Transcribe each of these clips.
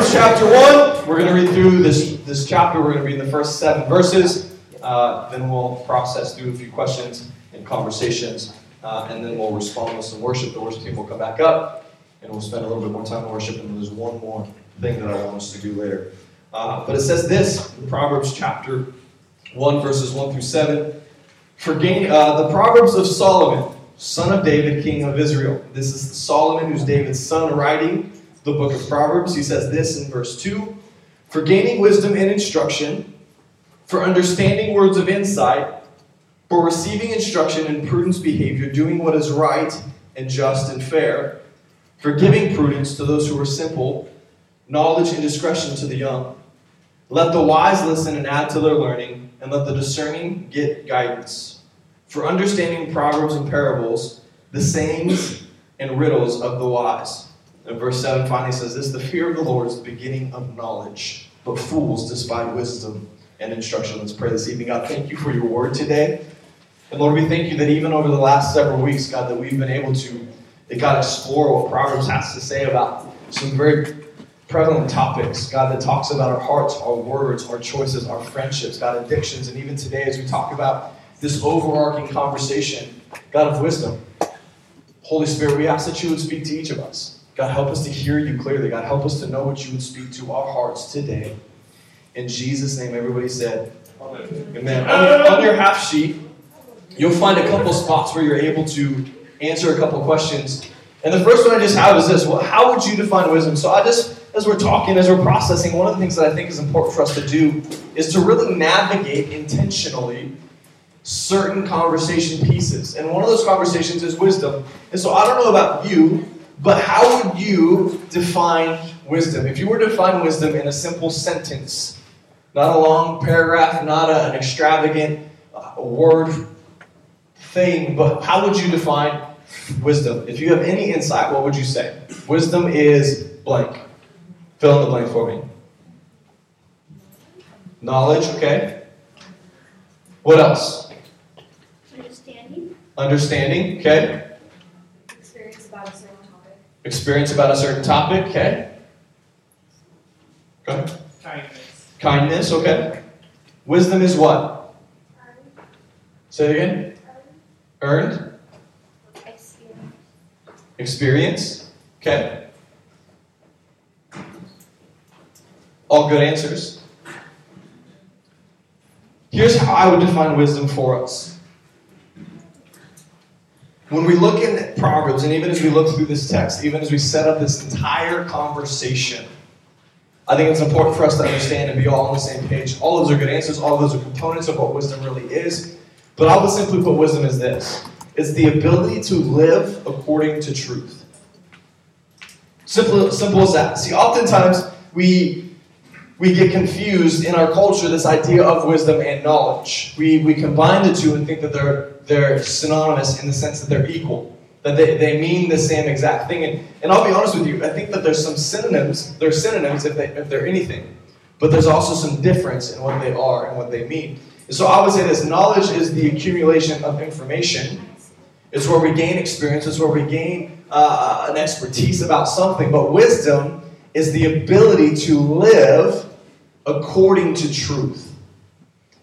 Proverbs chapter 1. We're going to read through this, this chapter. We're going to read the first seven verses. Uh, then we'll process through a few questions and conversations. Uh, and then we'll respond with some worship. The worship team will come back up. And we'll spend a little bit more time in worship. And there's one more thing that I want us to do later. Uh, but it says this in Proverbs chapter 1, verses 1 through 7. For uh, the Proverbs of Solomon, son of David, king of Israel. This is Solomon, who's David's son, writing the book of Proverbs. He says this in verse 2 For gaining wisdom and instruction, for understanding words of insight, for receiving instruction in prudence behavior, doing what is right and just and fair, for giving prudence to those who are simple, knowledge and discretion to the young. Let the wise listen and add to their learning, and let the discerning get guidance. For understanding proverbs and parables, the sayings and riddles of the wise. And verse 7 finally says this The fear of the Lord is the beginning of knowledge, but fools despise wisdom and instruction. Let's pray this evening. God, thank you for your word today. And Lord, we thank you that even over the last several weeks, God, that we've been able to, that God, explore what Proverbs has to say about some very prevalent topics, God, that talks about our hearts, our words, our choices, our friendships, God, addictions, and even today as we talk about this overarching conversation, God of wisdom. Holy Spirit, we ask that you would speak to each of us. God, help us to hear you clearly. God, help us to know what you would speak to our hearts today. In Jesus' name, everybody said, Amen. Amen. On, your, on your half sheet, you'll find a couple spots where you're able to answer a couple questions. And the first one I just have is this well, How would you define wisdom? So I just, as we're talking, as we're processing, one of the things that I think is important for us to do is to really navigate intentionally certain conversation pieces. And one of those conversations is wisdom. And so I don't know about you, but how would you define wisdom? If you were to define wisdom in a simple sentence, not a long paragraph, not a, an extravagant uh, word thing, but how would you define wisdom? If you have any insight, what would you say? Wisdom is blank. Fill in the blank for me. Knowledge, okay. What else? Understanding. Understanding, okay. Experience about a certain topic, okay? Go ahead. Kindness. Kindness, okay. Wisdom is what? Say it again. Earned. Experience. Experience, okay. All good answers. Here's how I would define wisdom for us. When we look in Proverbs, and even as we look through this text, even as we set up this entire conversation, I think it's important for us to understand and be all on the same page. All of those are good answers, all of those are components of what wisdom really is. But I would simply put wisdom as this it's the ability to live according to truth. Simple, simple as that. See, oftentimes we we get confused in our culture this idea of wisdom and knowledge. We, we combine the two and think that they're, they're synonymous in the sense that they're equal, that they, they mean the same exact thing. And, and I'll be honest with you, I think that there's some synonyms, they're synonyms if, they, if they're anything, but there's also some difference in what they are and what they mean. And so I would say this knowledge is the accumulation of information. It's where we gain experience, it's where we gain uh, an expertise about something, but wisdom is the ability to live according to truth.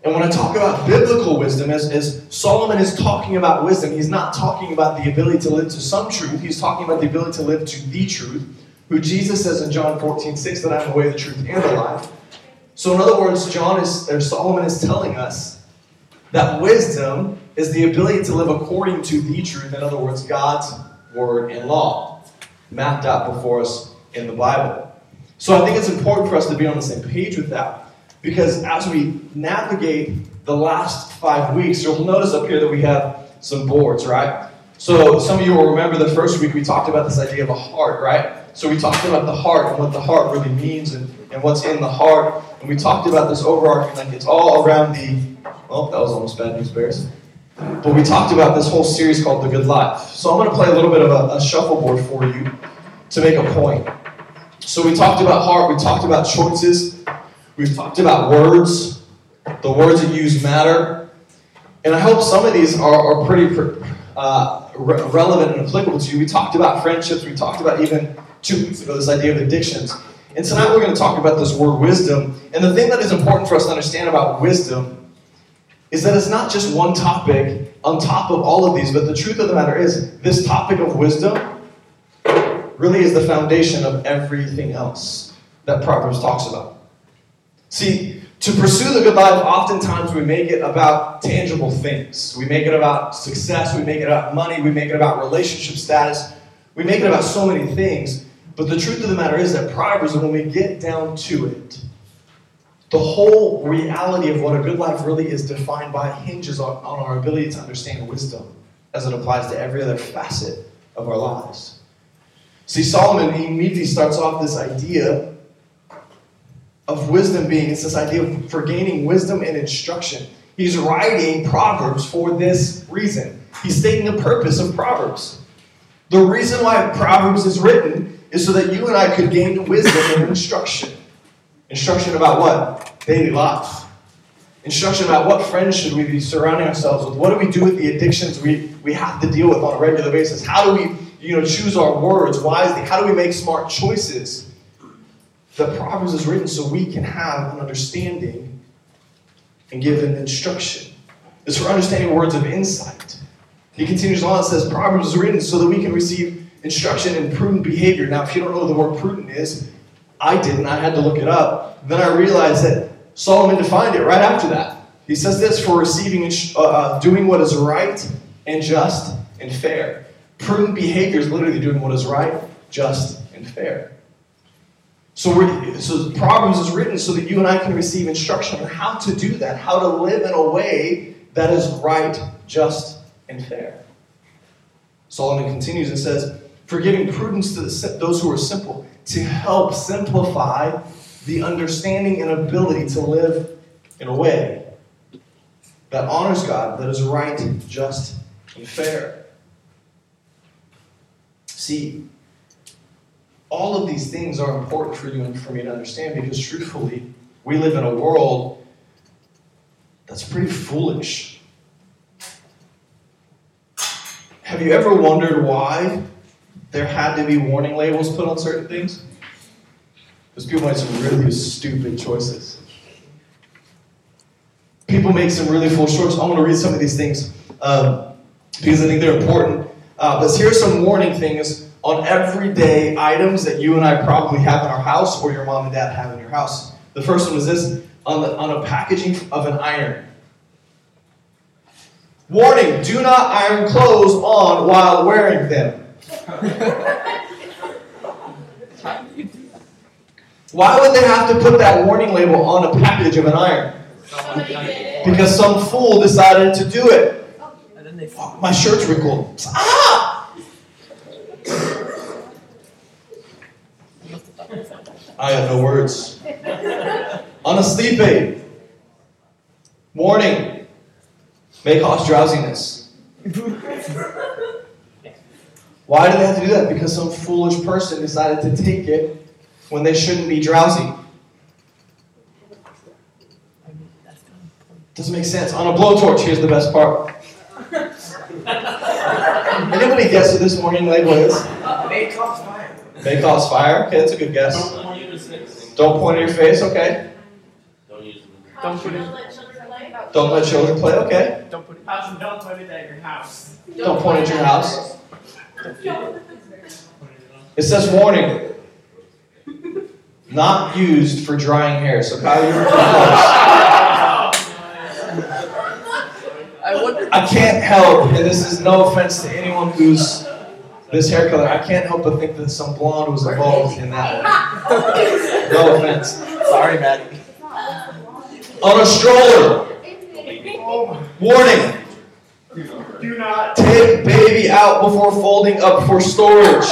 And when I talk about biblical wisdom, as, as Solomon is talking about wisdom, he's not talking about the ability to live to some truth. He's talking about the ability to live to the truth, who Jesus says in John 14, 6, that I'm the way, the truth, and the life. So, in other words, John is, or Solomon is telling us that wisdom is the ability to live according to the truth, in other words, God's word and law, mapped out before us in the Bible. So I think it's important for us to be on the same page with that. Because as we navigate the last five weeks, you'll notice up here that we have some boards, right? So some of you will remember the first week we talked about this idea of a heart, right? So we talked about the heart and what the heart really means and, and what's in the heart. And we talked about this overarching, like it's all around the, oh, that was almost bad news bears. But we talked about this whole series called The Good Life. So I'm going to play a little bit of a, a shuffleboard for you to make a point. So we talked about heart, we talked about choices, we've talked about words. The words that you use matter. And I hope some of these are, are pretty uh, re- relevant and applicable to you. We talked about friendships, we talked about even two weeks ago this idea of addictions. And tonight we're going to talk about this word wisdom. And the thing that is important for us to understand about wisdom is that it's not just one topic on top of all of these, but the truth of the matter is, this topic of wisdom really is the foundation of everything else that Proverbs talks about. See, to pursue the good life, oftentimes we make it about tangible things. We make it about success, we make it about money, we make it about relationship status, we make it about so many things. But the truth of the matter is that Proverbs, when we get down to it, the whole reality of what a good life really is defined by hinges on, on our ability to understand wisdom as it applies to every other facet of our lives. See, Solomon immediately starts off this idea of wisdom being, it's this idea for gaining wisdom and instruction. He's writing Proverbs for this reason. He's stating the purpose of Proverbs. The reason why Proverbs is written is so that you and I could gain wisdom and instruction. Instruction about what? Daily life. Instruction about what friends should we be surrounding ourselves with? What do we do with the addictions we, we have to deal with on a regular basis? How do we you know, choose our words wisely? How do we make smart choices? The Proverbs is written so we can have an understanding and give an instruction. It's for understanding words of insight. He continues on and says, Proverbs is written so that we can receive instruction in prudent behavior. Now, if you don't know what the word prudent is, I didn't. I had to look it up. Then I realized that Solomon defined it right after that. He says this for receiving, uh, uh, doing what is right and just and fair. Prudent behavior is literally doing what is right, just, and fair. So, so Proverbs is written so that you and I can receive instruction on how to do that, how to live in a way that is right, just, and fair. Solomon continues and says, For giving prudence to the, those who are simple, to help simplify the understanding and ability to live in a way that honors God, that is right, just, and fair. See, all of these things are important for you and for me to understand because, truthfully, we live in a world that's pretty foolish. Have you ever wondered why there had to be warning labels put on certain things? Because people make some really stupid choices. People make some really foolish choices. I'm going to read some of these things um, because I think they're important. Uh, but here's some warning things on everyday items that you and I probably have in our house or your mom and dad have in your house. The first one is this on, the, on a packaging of an iron. Warning, do not iron clothes on while wearing them. Why would they have to put that warning label on a package of an iron? Because some fool decided to do it. Oh, my shirt's wrinkled. Ah! I have no words. On a sleep aid. Warning. May cause drowsiness. Why do they have to do that? Because some foolish person decided to take it when they shouldn't be drowsy. Doesn't make sense. On a blowtorch, here's the best part. Anybody guess what this morning label is? May cause fire. May cause fire? Okay, that's a good guess. Don't point your face. At your face, okay. Don't use them. Don't put it. Don't let children play, okay. Don't put it. How's don't put it at your house? Don't point at your house. It says warning. Not used for drying hair. So Kyle, you're too close. I wonder. I can't help, and this is no offense to anyone who's this hair color, I can't help but think that some blonde was involved in that one. No offense. Sorry, Maddie. On a stroller. Warning. Do not. Take baby out before folding up for storage.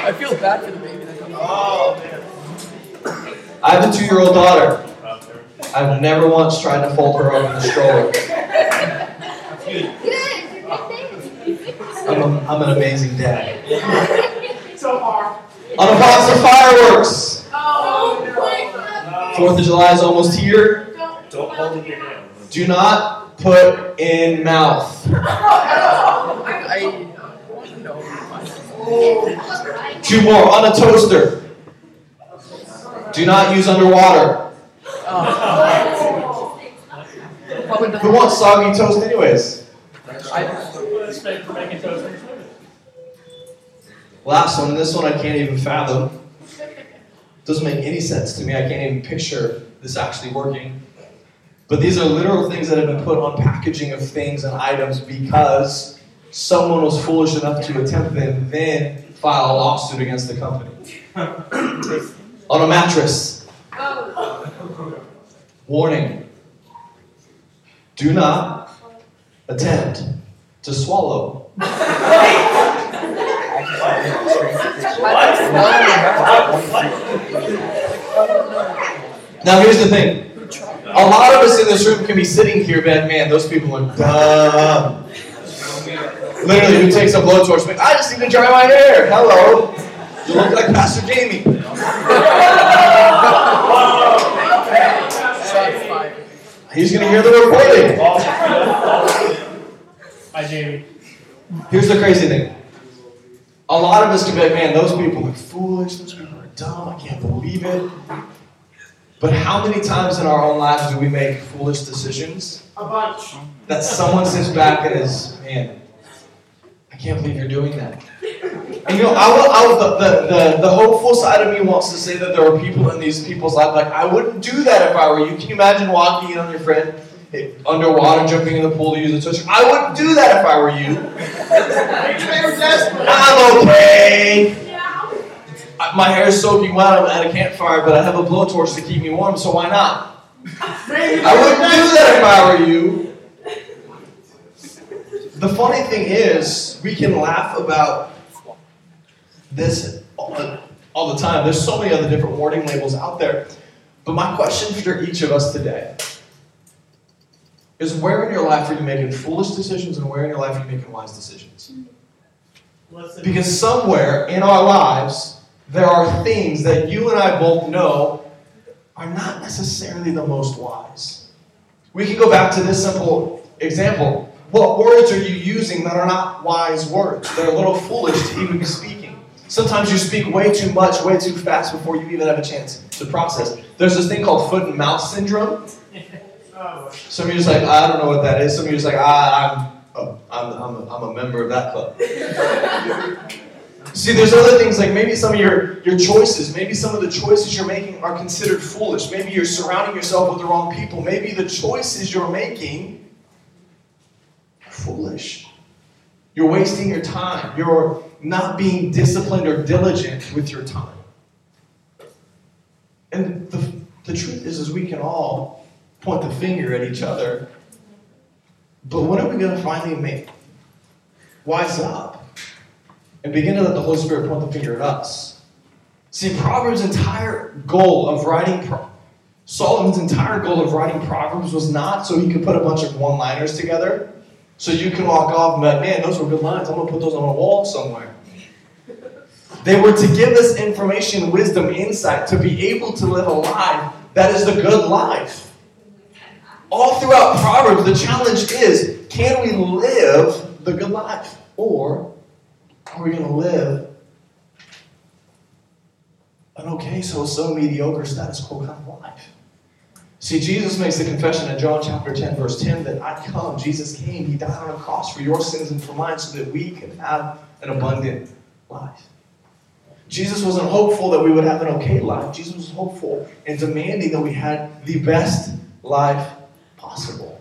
I feel bad for the baby that comes out. Oh man. I have a two year old daughter. I've never once tried to fold her in the stroller. I'm, a, I'm an amazing dad. So far. On a box of fireworks. Oh Fourth of July is almost here. Don't hold it in your hand. Do not put in mouth. I. Two more on a toaster. Do not use underwater. Probably Who wants soggy toast, anyways? I, Respect for making toast and swimming. Last one, and this one I can't even fathom. Doesn't make any sense to me. I can't even picture this actually working. But these are literal things that have been put on packaging of things and items because someone was foolish enough to attempt them, then file a lawsuit against the company. on a mattress. Oh. Warning. Do not attempt to swallow. Now here's the thing. A lot of us in this room can be sitting here, man, man, those people are dumb. Literally, who takes a blowtorch? Like, I just need to dry my hair. Hello. You look like Pastor Jamie. shots fired. He's gonna hear the recording. Hi, Jamie. Here's the crazy thing. A lot of us can be like, man, those people are foolish, those people are dumb, I can't believe it. But how many times in our own lives do we make foolish decisions A bunch. that someone sits back and is, man, I can't believe you're doing that. And you know, I will, the, the, the, hopeful side of me wants to say that there are people in these people's lives like, I wouldn't do that if I were you. Can you imagine walking in on your friend eh, underwater, jumping in the pool to use a touch? I wouldn't do that if I were you. I'm okay. My hair is soaking wet. I'm at a campfire, but I have a blowtorch to keep me warm, so why not? I wouldn't do that if I were you. The funny thing is, we can laugh about this all, all the time. There's so many other different warning labels out there. But my question for each of us today is where in your life are you making foolish decisions and where in your life are you making wise decisions? Because somewhere in our lives, there are things that you and I both know are not necessarily the most wise. We can go back to this simple example. What words are you using that are not wise words? They're a little foolish to even be speaking. Sometimes you speak way too much, way too fast before you even have a chance to process. There's this thing called foot and mouth syndrome. Oh, Some of you are just like, I don't know what that is. Some of you are just like, ah, I'm, a, I'm, I'm, a, I'm a member of that club. See, there's other things like maybe some of your, your choices, maybe some of the choices you're making are considered foolish. Maybe you're surrounding yourself with the wrong people. Maybe the choices you're making are foolish. You're wasting your time. You're not being disciplined or diligent with your time. And the, the truth is, is we can all point the finger at each other. But when are we going to finally make wise up and begin to let the Holy Spirit point the finger at us? See, Proverbs' entire goal of writing Pro- Solomon's entire goal of writing Proverbs was not so he could put a bunch of one-liners together, so you can walk off and be like, man, those were good lines. I'm gonna put those on a wall somewhere. They were to give us information, wisdom, insight to be able to live a life that is the good life. All throughout Proverbs, the challenge is can we live the good life? Or are we going to live an okay, so so mediocre status quo kind of life? See, Jesus makes the confession in John chapter 10, verse 10 that I come, Jesus came, He died on a cross for your sins and for mine so that we can have an abundant life. Jesus wasn't hopeful that we would have an okay life. Jesus was hopeful and demanding that we had the best life possible.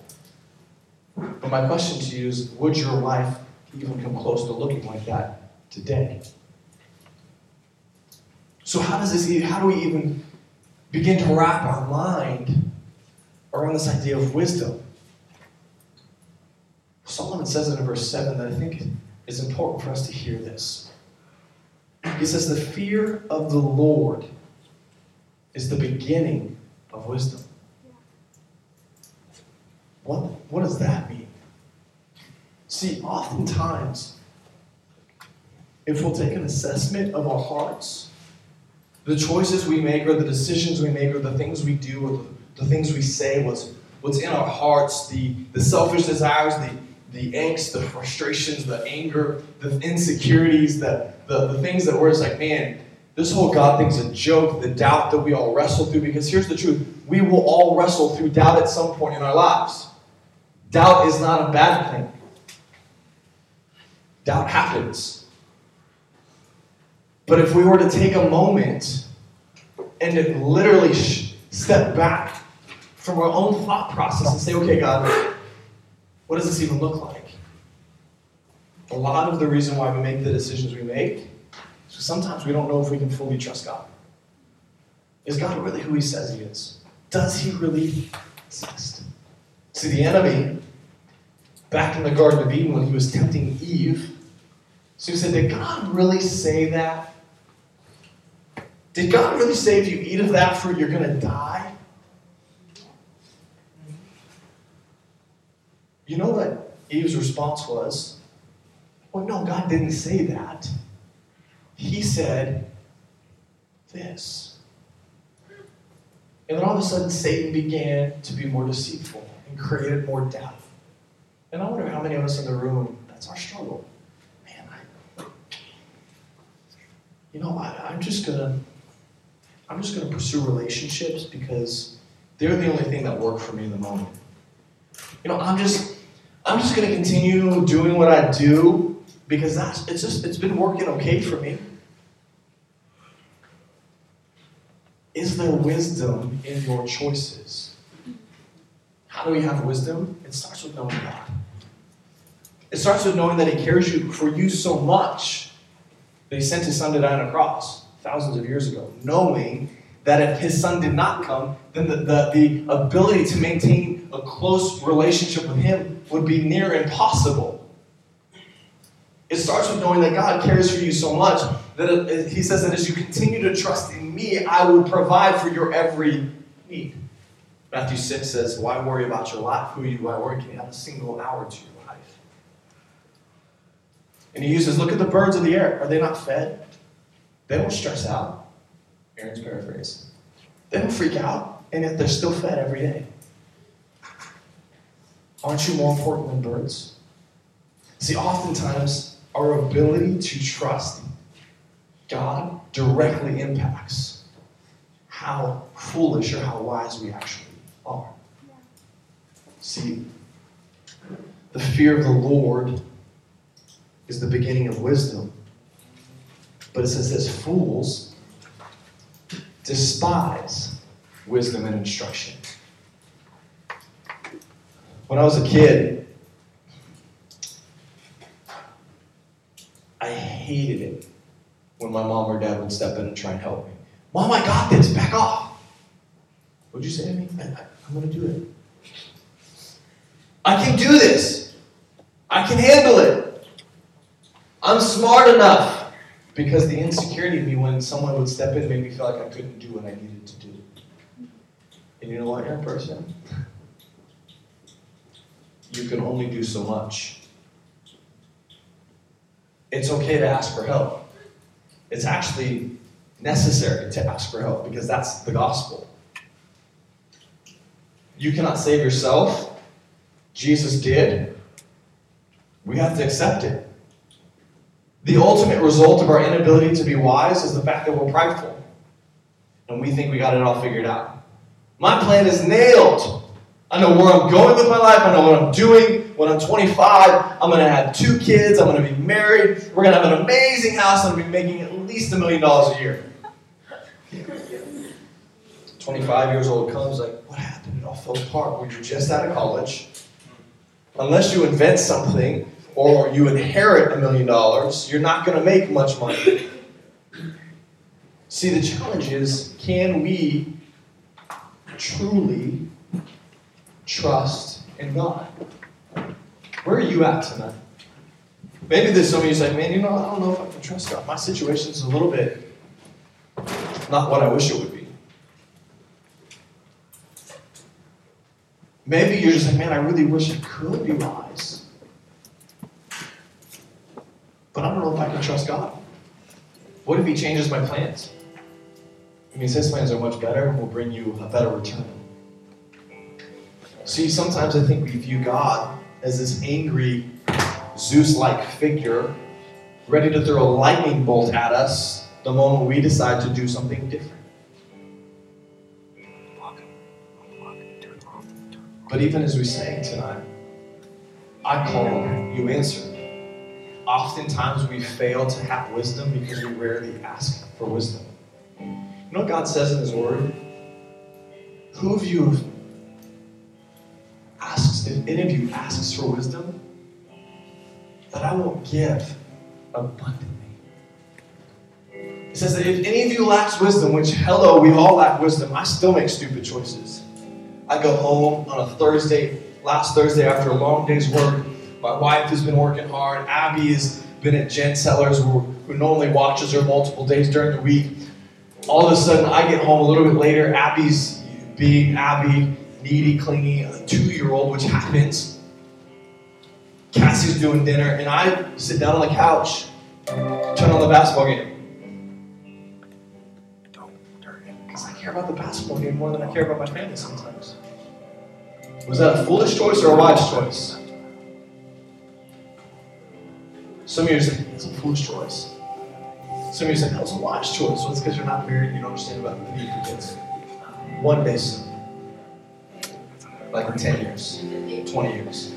But my question to you is would your life even come close to looking like that today? So, how does this, how do we even begin to wrap our mind around this idea of wisdom? Solomon says it in verse 7 that I think is important for us to hear this. He says, The fear of the Lord is the beginning of wisdom. What, what does that mean? See, oftentimes, if we'll take an assessment of our hearts, the choices we make or the decisions we make or the things we do or the, the things we say, what's, what's in our hearts, the, the selfish desires, the, the angst, the frustrations, the anger, the insecurities, the, the, the things that we're just like, man, this whole God thing's a joke, the doubt that we all wrestle through, because here's the truth we will all wrestle through doubt at some point in our lives. Doubt is not a bad thing, doubt happens. But if we were to take a moment and literally step back from our own thought process and say, okay, God, what does this even look like? A lot of the reason why we make the decisions we make is because sometimes we don't know if we can fully trust God. Is God really who He says He is? Does He really exist? See, the enemy, back in the Garden of Eden when he was tempting Eve, so he said, Did God really say that? Did God really say if you eat of that fruit, you're going to die? You know what Eve's response was? Well, no, God didn't say that. He said this. And then all of a sudden, Satan began to be more deceitful and created more doubt. And I wonder how many of us in the room, that's our struggle. Man, I, you know, I, I'm just gonna, I'm just gonna pursue relationships because they're the only thing that work for me in the moment. You know, I'm just, I'm just gonna continue doing what I do because that's, it's just, it's been working okay for me. Is there wisdom in your choices? How do we have wisdom? It starts with knowing God. It starts with knowing that He cares you, for you so much that He sent His Son to die on a cross thousands of years ago, knowing that if His Son did not come, then the, the, the ability to maintain a close relationship with Him would be near impossible. It starts with knowing that God cares for you so much that He says that as you continue to trust in me, I will provide for your every need. Matthew 6 says, Why worry about your life? Who are you? Why worry? Can you have a single hour to your life? And he uses, Look at the birds of the air. Are they not fed? They don't stress out. Aaron's paraphrase. They don't freak out, and yet they're still fed every day. Aren't you more important than birds? See, oftentimes, our ability to trust God directly impacts how foolish or how wise we actually are. See, the fear of the Lord is the beginning of wisdom. But it says this fools despise wisdom and instruction. When I was a kid, I hated it when my mom or dad would step in and try and help me. Mom, I got this. Back off. What'd you say to me? I, am going to do it. I can do this. I can handle it. I'm smart enough. Because the insecurity of me when someone would step in made me feel like I couldn't do what I needed to do. And you know what, young person? You can only do so much. It's okay to ask for help. It's actually necessary to ask for help because that's the gospel. You cannot save yourself. Jesus did. We have to accept it. The ultimate result of our inability to be wise is the fact that we're prideful. And we think we got it all figured out. My plan is nailed. I know where I'm going with my life. I know what I'm doing. When I'm 25, I'm going to have two kids. I'm going to be married. We're going to have an amazing house. I'm going to be making at least a million dollars a year. 25 years old comes, like, what happened? It all fell apart. When you're just out of college, unless you invent something or you inherit a million dollars, you're not going to make much money. See, the challenge is can we truly trust in God? Where are you at tonight? Maybe there's some of you say, man, you know, I don't know if I can trust God. My situation's a little bit not what I wish it would be. Maybe you're just like, man, I really wish I could be wise. But I don't know if I can trust God. What if He changes my plans? It means His plans are much better and will bring you a better return. See, sometimes I think we view God as this angry Zeus like figure ready to throw a lightning bolt at us the moment we decide to do something different. But even as we sang tonight, I call, you answer. Oftentimes we fail to have wisdom because we rarely ask for wisdom. You know what God says in His Word? Who of you asks, if any of you asks for wisdom, that I will give abundantly. It says that if any of you lacks wisdom, which hello, we all lack wisdom, I still make stupid choices. I go home on a Thursday, last Thursday after a long day's work. My wife has been working hard. Abby has been at Jen Sellers, who, who normally watches her multiple days during the week. All of a sudden, I get home a little bit later. Abby's being Abby, needy, clingy, a two year old, which happens. Cassie's doing dinner, and I sit down on the couch, turn on the basketball game. Don't. Because I care about the basketball game more than I care about my family sometimes. Was that a foolish choice or a wise choice? Some of you are saying, it's a foolish choice. Some of you saying, that was a wise choice. Well, it's because you're not married you don't understand about the need for kids. One day soon. Like in 10 years, 20 years.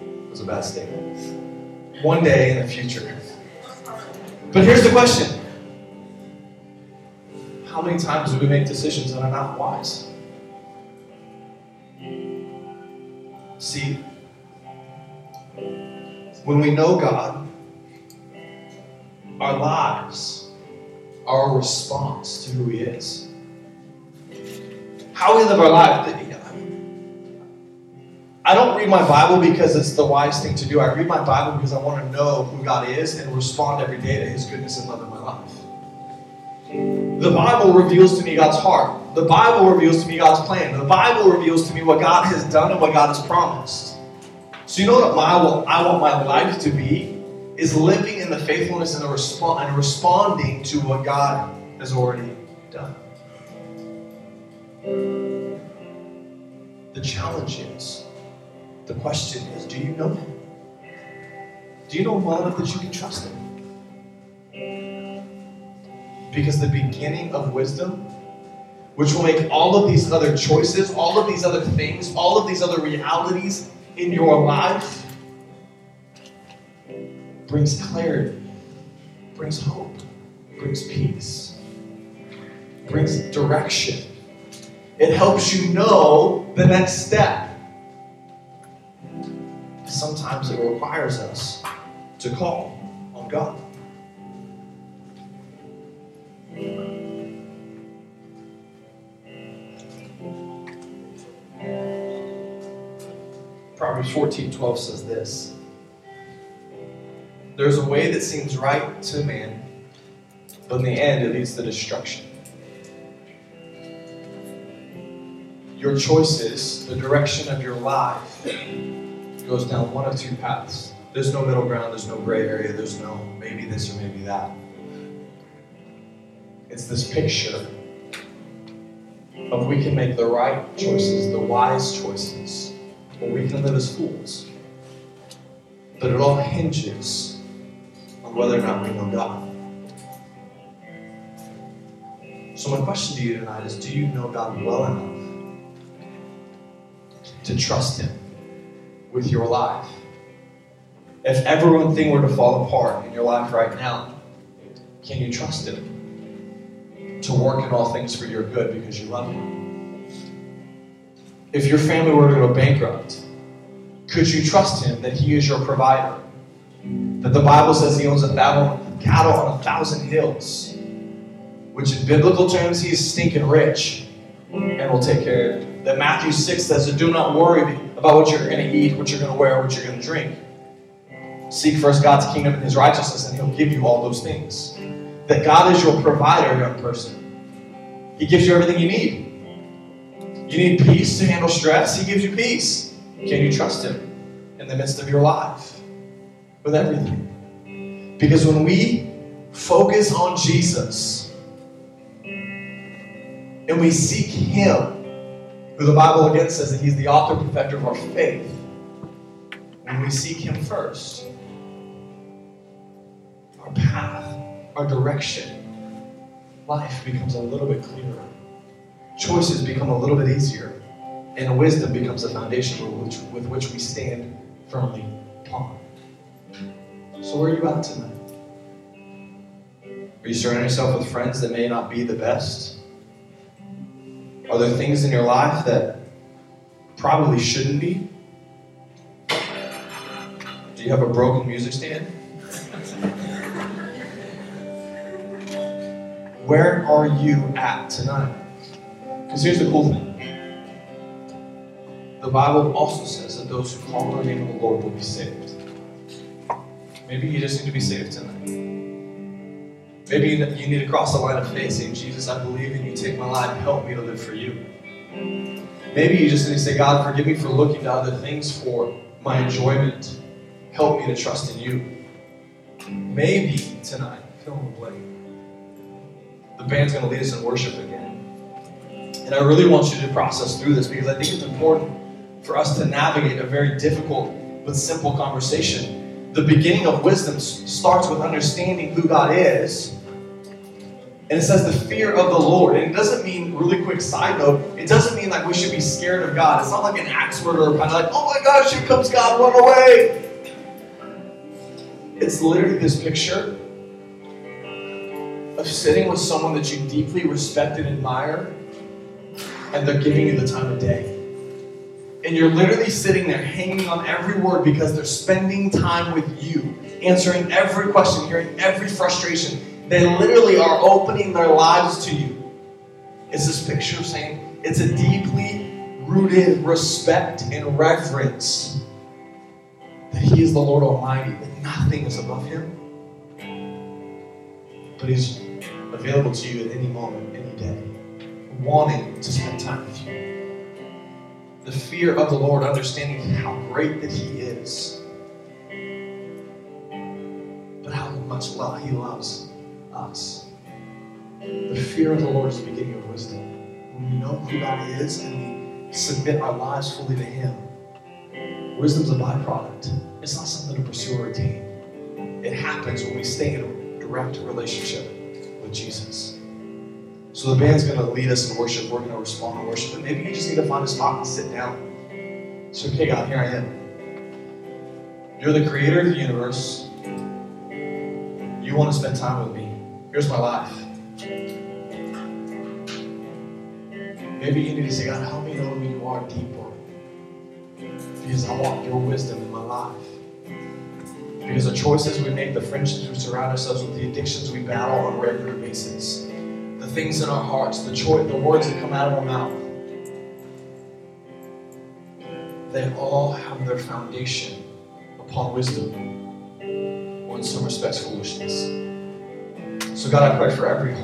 It was a bad statement. One day in the future. But here's the question How many times do we make decisions that are not wise? See, when we know God, our lives are a response to who He is. How we live our life. I don't read my Bible because it's the wise thing to do. I read my Bible because I want to know who God is and respond every day to His goodness and love in my life. The Bible reveals to me God's heart. The Bible reveals to me God's plan. The Bible reveals to me what God has done and what God has promised. So you know what my, I want my life to be? Is living in the faithfulness and, the resp- and responding to what God has already done. The challenge is, the question is, do you know Him? Do you know well enough that you can trust Him? Because the beginning of wisdom, which will make all of these other choices, all of these other things, all of these other realities in your life, brings clarity, brings hope, brings peace, brings direction. It helps you know the next step. Sometimes it requires us to call on God. Proverbs 14 12 says this There's a way that seems right to man, but in the end it leads to destruction. Your choices, the direction of your life, goes down one of two paths. There's no middle ground, there's no gray area, there's no maybe this or maybe that. It's this picture of we can make the right choices, the wise choices, or we can live as fools. But it all hinges on whether or not we know God. So, my question to you tonight is do you know God well enough to trust Him with your life? If everything were to fall apart in your life right now, can you trust Him to work in all things for your good because you love Him? If your family were to go bankrupt, could you trust Him that He is your provider? That the Bible says He owns a thousand cattle on a thousand hills, which in biblical terms He is stinking rich and will take care of you. That Matthew 6 says, do not worry about what you're going to eat, what you're going to wear, what you're going to drink. Seek first God's kingdom and His righteousness, and He'll give you all those things. That God is your provider, young person. He gives you everything you need. You need peace to handle stress, He gives you peace. Can you trust Him in the midst of your life with everything? Because when we focus on Jesus and we seek Him, who the Bible again says that He's the author and perfecter of our faith, when we seek Him first, our path, our direction, life becomes a little bit clearer. Choices become a little bit easier. And wisdom becomes a foundation with which, with which we stand firmly upon. So, where are you at tonight? Are you surrounding yourself with friends that may not be the best? Are there things in your life that probably shouldn't be? Do you have a broken music stand? Where are you at tonight? Because here's the cool thing the Bible also says that those who call on the name of the Lord will be saved. Maybe you just need to be saved tonight. Maybe you need to cross the line of faith saying, Jesus, I believe in you. Take my life. Help me to live for you. Maybe you just need to say, God, forgive me for looking to other things for my enjoyment. Help me to trust in you. Maybe tonight, fill in the blank. The band's going to lead us in worship again. And I really want you to process through this because I think it's important for us to navigate a very difficult but simple conversation. The beginning of wisdom starts with understanding who God is. And it says the fear of the Lord. And it doesn't mean, really quick side note, it doesn't mean like we should be scared of God. It's not like an axe murderer kind of like, oh my gosh, here comes God, run away. It's literally this picture of sitting with someone that you deeply respect and admire, and they're giving you the time of day. And you're literally sitting there hanging on every word because they're spending time with you, answering every question, hearing every frustration. They literally are opening their lives to you. It's this picture of saying it's a deeply rooted respect and reverence that He is the Lord Almighty, that nothing is above Him. But He's available to you at any moment, any day, wanting to spend time with you the fear of the Lord, understanding how great that He is, but how much love He loves us. The fear of the Lord is the beginning of wisdom. When we know who God is and we submit our lives fully to Him, wisdom's a byproduct. It's not something to pursue or attain. It happens when we stay in a direct relationship with Jesus. So the band's going to lead us in worship. We're going to respond in worship. But maybe you just need to find a spot and sit down. So, okay, God, here I am. You're the creator of the universe. You want to spend time with me. Here's my life. Maybe you need to say, God, help me know who you are deeper. Because I want your wisdom in my life. Because the choices we make, the friendships we surround ourselves with, the addictions we battle on a regular basis, things in our hearts, the choice, the words that come out of our mouth, they all have their foundation upon wisdom, or in some respects, foolishness. So, God, I pray for every heart.